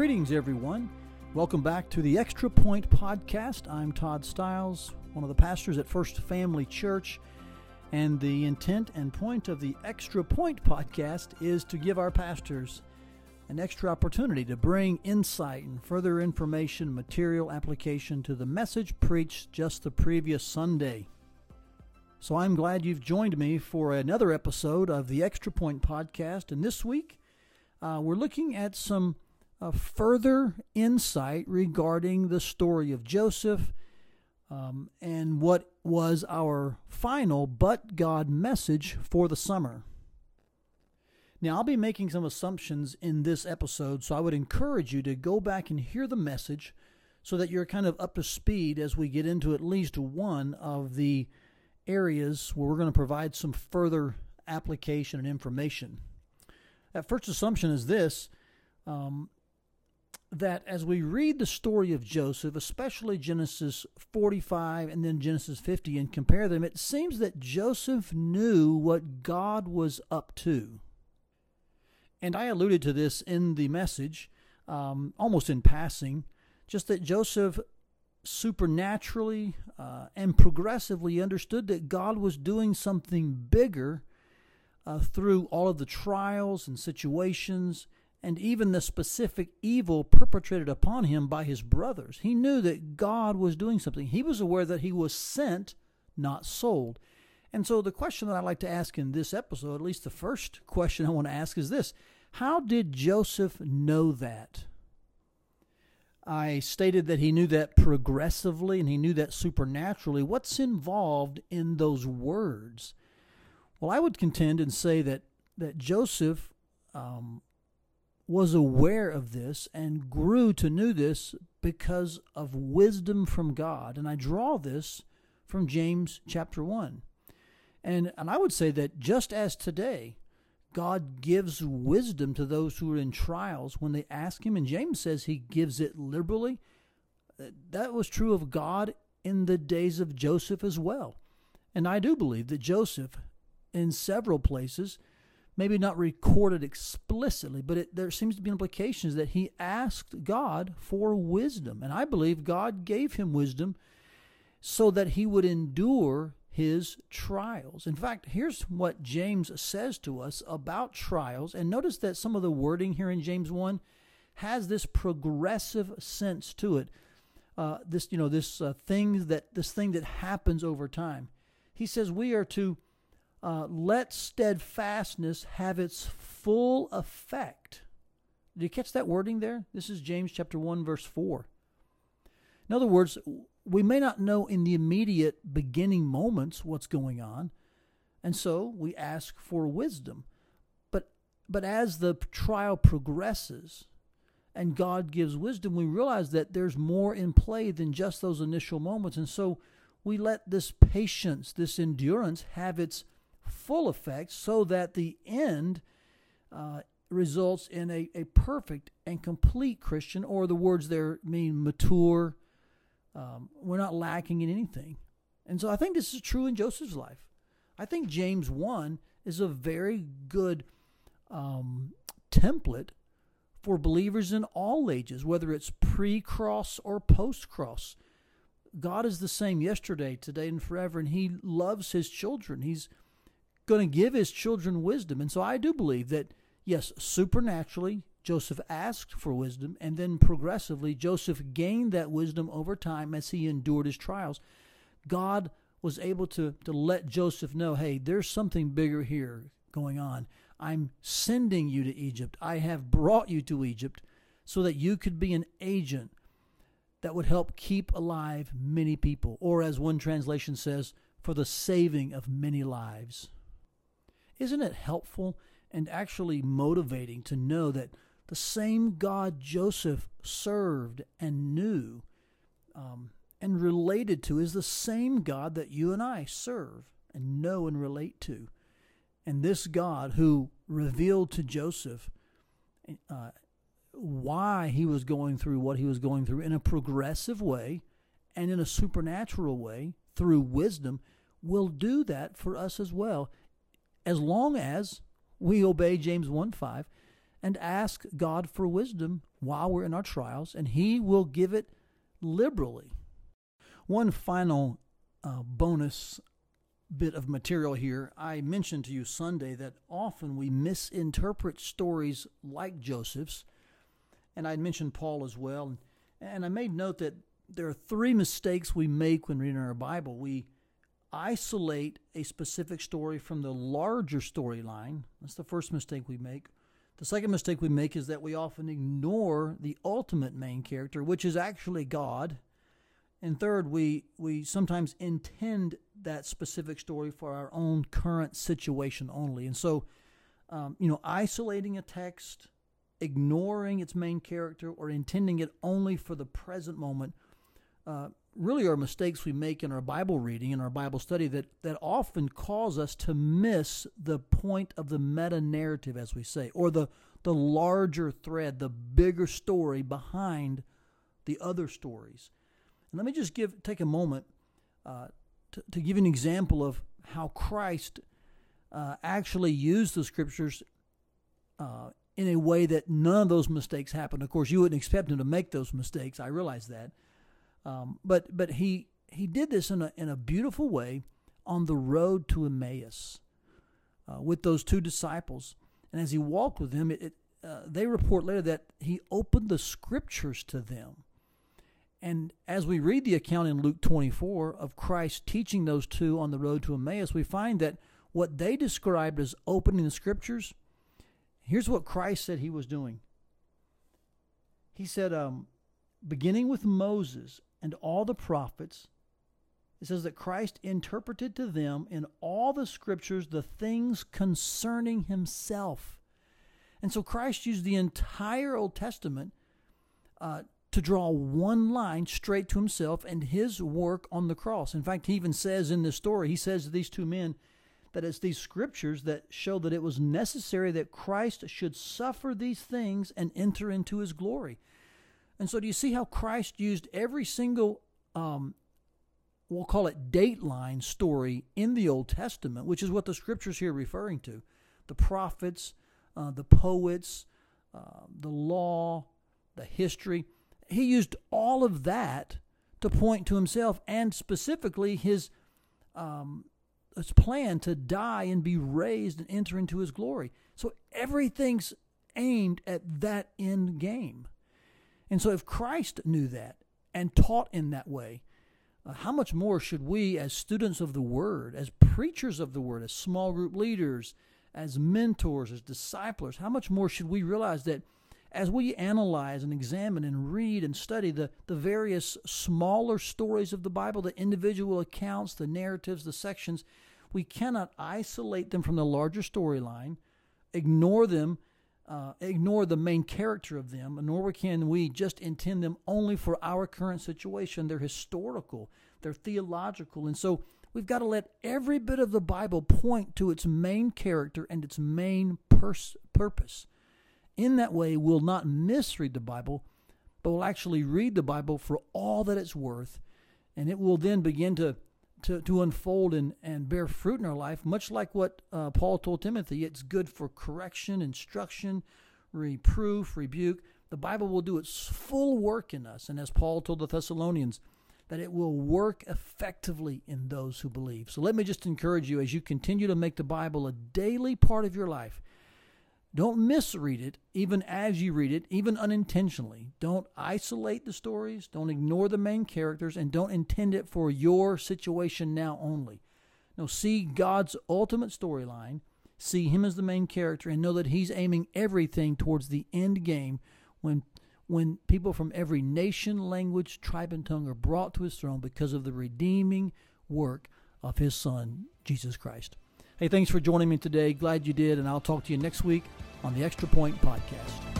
Greetings, everyone. Welcome back to the Extra Point Podcast. I'm Todd Stiles, one of the pastors at First Family Church. And the intent and point of the Extra Point Podcast is to give our pastors an extra opportunity to bring insight and further information, material application to the message preached just the previous Sunday. So I'm glad you've joined me for another episode of the Extra Point Podcast. And this week, uh, we're looking at some a further insight regarding the story of Joseph um, and what was our final but God message for the summer. Now, I'll be making some assumptions in this episode, so I would encourage you to go back and hear the message so that you're kind of up to speed as we get into at least one of the areas where we're going to provide some further application and information. That first assumption is this um, that as we read the story of Joseph, especially Genesis 45 and then Genesis 50, and compare them, it seems that Joseph knew what God was up to. And I alluded to this in the message, um, almost in passing, just that Joseph supernaturally uh, and progressively understood that God was doing something bigger uh, through all of the trials and situations and even the specific evil perpetrated upon him by his brothers. He knew that God was doing something. He was aware that he was sent, not sold. And so, the question that I'd like to ask in this episode, at least the first question I want to ask, is this How did Joseph know that? I stated that he knew that progressively and he knew that supernaturally. What's involved in those words? Well, I would contend and say that, that Joseph um, was aware of this and grew to know this because of wisdom from God. And I draw this from James chapter 1. And, and I would say that just as today, God gives wisdom to those who are in trials when they ask Him, and James says He gives it liberally. That was true of God in the days of Joseph as well. And I do believe that Joseph, in several places, maybe not recorded explicitly, but it, there seems to be implications that he asked God for wisdom. And I believe God gave him wisdom so that he would endure his trials. In fact, here's what James says to us about trials. And notice that some of the wording here in James 1 has this progressive sense to it. Uh, this, you know, this uh, thing that this thing that happens over time. He says we are to uh, let steadfastness have its full effect. Did you catch that wording there? This is James chapter 1 verse 4. In other words, we may not know in the immediate beginning moments what's going on, and so we ask for wisdom. But but as the trial progresses and God gives wisdom, we realize that there's more in play than just those initial moments. And so we let this patience, this endurance have its full effect so that the end uh, results in a, a perfect and complete Christian, or the words there mean mature. Um, we're not lacking in anything. And so I think this is true in Joseph's life. I think James 1 is a very good um, template for believers in all ages, whether it's pre cross or post cross. God is the same yesterday, today, and forever, and He loves His children. He's going to give his children wisdom. And so I do believe that, yes, supernaturally, Joseph asked for wisdom, and then progressively, Joseph gained that wisdom over time as he endured his trials. God was able to, to let Joseph know hey, there's something bigger here going on. I'm sending you to Egypt. I have brought you to Egypt so that you could be an agent that would help keep alive many people, or as one translation says, for the saving of many lives. Isn't it helpful and actually motivating to know that the same God Joseph served and knew um, and related to is the same God that you and I serve and know and relate to? And this God who revealed to Joseph uh, why he was going through what he was going through in a progressive way and in a supernatural way through wisdom will do that for us as well as long as we obey James 1 5 and ask God for wisdom while we're in our trials, and He will give it liberally. One final uh, bonus bit of material here. I mentioned to you Sunday that often we misinterpret stories like Joseph's, and I mentioned Paul as well. And I made note that there are three mistakes we make when reading our Bible. We isolate a specific story from the larger storyline. That's the first mistake we make. The second mistake we make is that we often ignore the ultimate main character, which is actually God. And third, we, we sometimes intend that specific story for our own current situation only. And so, um, you know, isolating a text, ignoring its main character, or intending it only for the present moment uh, really are mistakes we make in our Bible reading and our Bible study that, that often cause us to miss the point of the meta narrative, as we say, or the, the larger thread, the bigger story behind the other stories. And let me just give take a moment uh, to, to give an example of how Christ uh, actually used the scriptures uh, in a way that none of those mistakes happened. Of course, you wouldn't expect him to make those mistakes. I realize that. Um, but but he he did this in a in a beautiful way on the road to Emmaus uh, with those two disciples. And as he walked with them, it, it uh, they report later that he opened the scriptures to them. And as we read the account in Luke 24 of Christ teaching those two on the road to Emmaus, we find that what they described as opening the scriptures, here's what Christ said he was doing. He said, um, beginning with Moses and all the prophets, it says that Christ interpreted to them in all the scriptures the things concerning himself. And so Christ used the entire Old Testament uh, to draw one line straight to himself and his work on the cross. In fact, he even says in this story, he says to these two men that it's these scriptures that show that it was necessary that Christ should suffer these things and enter into his glory. And so, do you see how Christ used every single, um, we'll call it dateline story in the Old Testament, which is what the scriptures here referring to the prophets, uh, the poets, uh, the law, the history. He used all of that to point to himself and specifically his, um, his plan to die and be raised and enter into his glory. So everything's aimed at that end game. And so, if Christ knew that and taught in that way, uh, how much more should we, as students of the Word, as preachers of the Word, as small group leaders, as mentors, as disciplers, how much more should we realize that as we analyze and examine and read and study the, the various smaller stories of the Bible, the individual accounts, the narratives, the sections, we cannot isolate them from the larger storyline, ignore them, uh, ignore the main character of them, nor can we just intend them only for our current situation. They're historical, they're theological, and so we've got to let every bit of the Bible point to its main character and its main pers- purpose. In that way, we'll not misread the Bible, but we'll actually read the Bible for all that it's worth, and it will then begin to to, to unfold and, and bear fruit in our life, much like what uh, Paul told Timothy. It's good for correction, instruction, reproof, rebuke. The Bible will do its full work in us. And as Paul told the Thessalonians, that it will work effectively in those who believe. So let me just encourage you as you continue to make the Bible a daily part of your life don't misread it, even as you read it, even unintentionally. Don't isolate the stories, don't ignore the main characters, and don't intend it for your situation now only. No, see God's ultimate storyline, see Him as the main character, and know that He's aiming everything towards the end game when when people from every nation, language, tribe, and tongue are brought to His throne because of the redeeming work of His Son, Jesus Christ. Hey, thanks for joining me today. Glad you did, and I'll talk to you next week on the Extra Point Podcast.